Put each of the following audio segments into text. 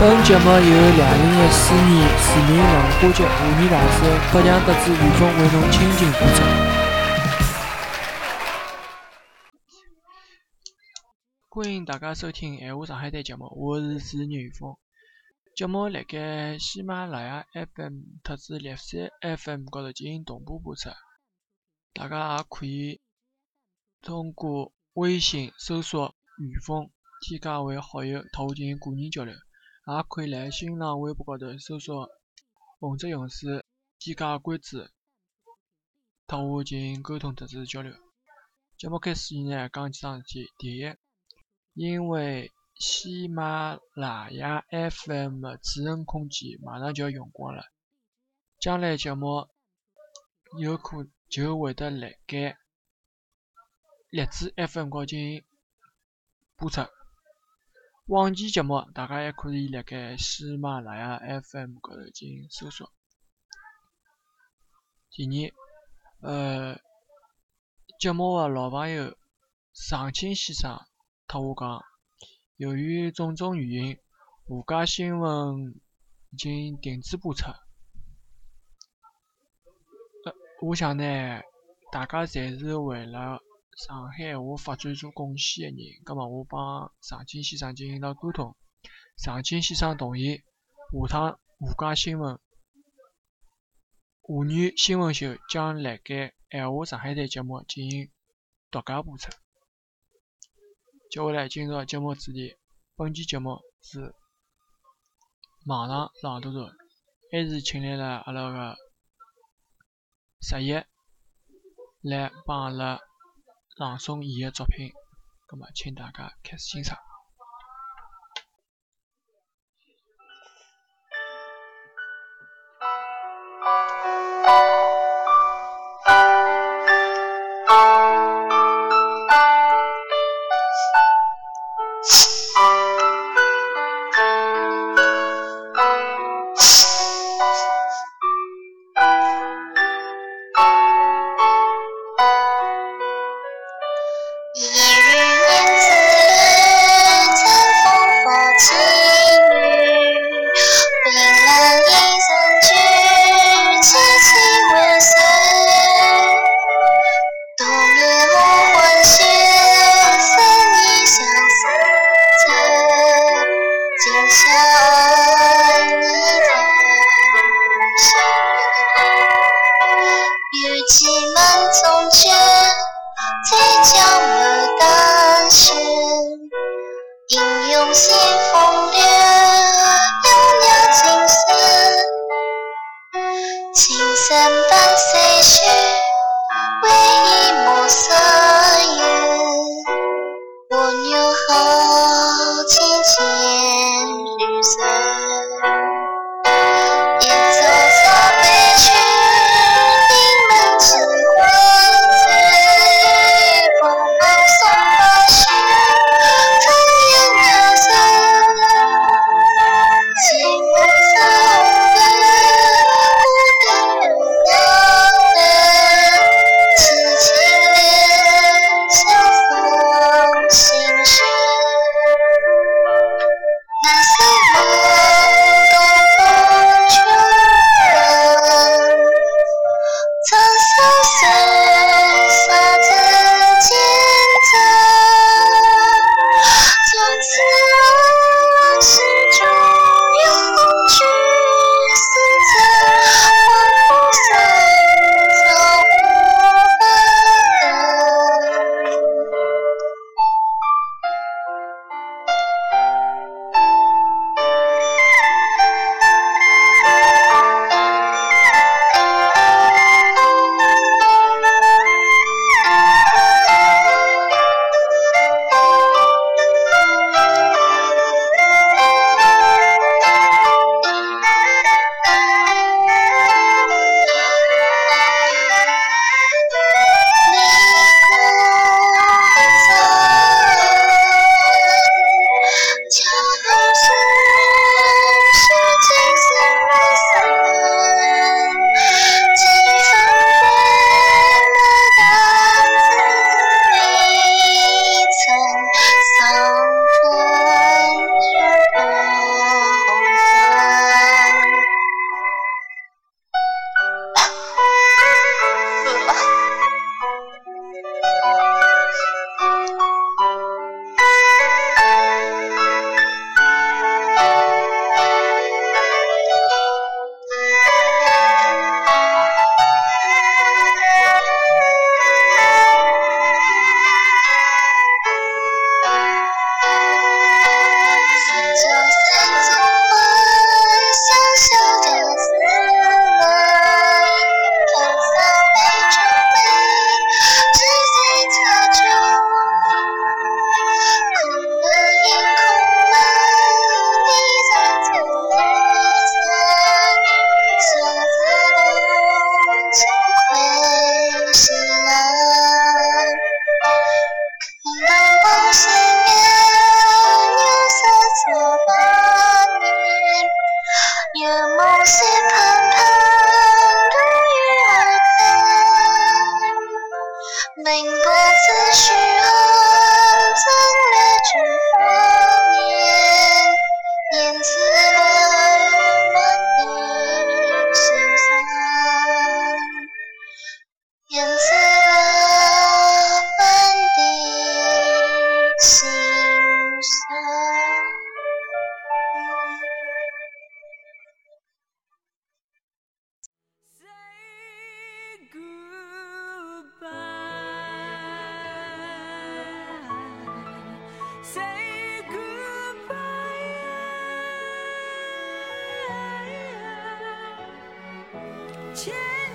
本节目由两零一四年市民文化节华年大师北强特子于峰为侬倾情播出。欢迎大家收听《闲话上海滩》节目，我是主持人于峰。节目辣盖喜马拉雅 FM 特子荔山 FM 高头进行同步播出，大家也可以通过微信搜索“于峰”，添加为好友，和我进行个人交流。也可以辣新浪微博高头搜索“红色勇士”，添加关注，和我进行沟通特子交流。节目开始前呢，讲几桩事体。第一，因为喜马拉雅 FM 的储存空间马上就要用光了，将来节目有可就会得辣盖荔枝 FM 高进行播出。往期节目，大家还可以辣盖喜马拉雅 FM 高头进行搜索。第二，呃，节目的老朋友常青先生特我讲，由于种种原因，沪家新闻已经停止播出。呃，我想呢，大家侪是为了。上海话发展做贡献的人，葛末我帮常青先生进行了沟通，常青先生同意下趟沪家新闻沪语新闻秀将辣盖闲话上海台节目进行独家播出。接下来进入节目主题，本期节目是网上朗读者，还是请来了阿拉个十一来帮阿拉。朗诵伊个作品，葛末请大家开始欣赏。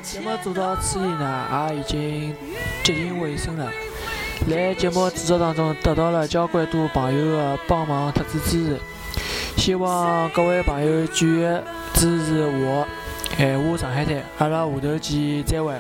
节目做到此地呢，也已经接近尾声了。在节目制作当中，得到了交关多朋友的帮忙特子支持，希望各位朋友继续支持我，闲话上海滩，阿拉下头见，再会。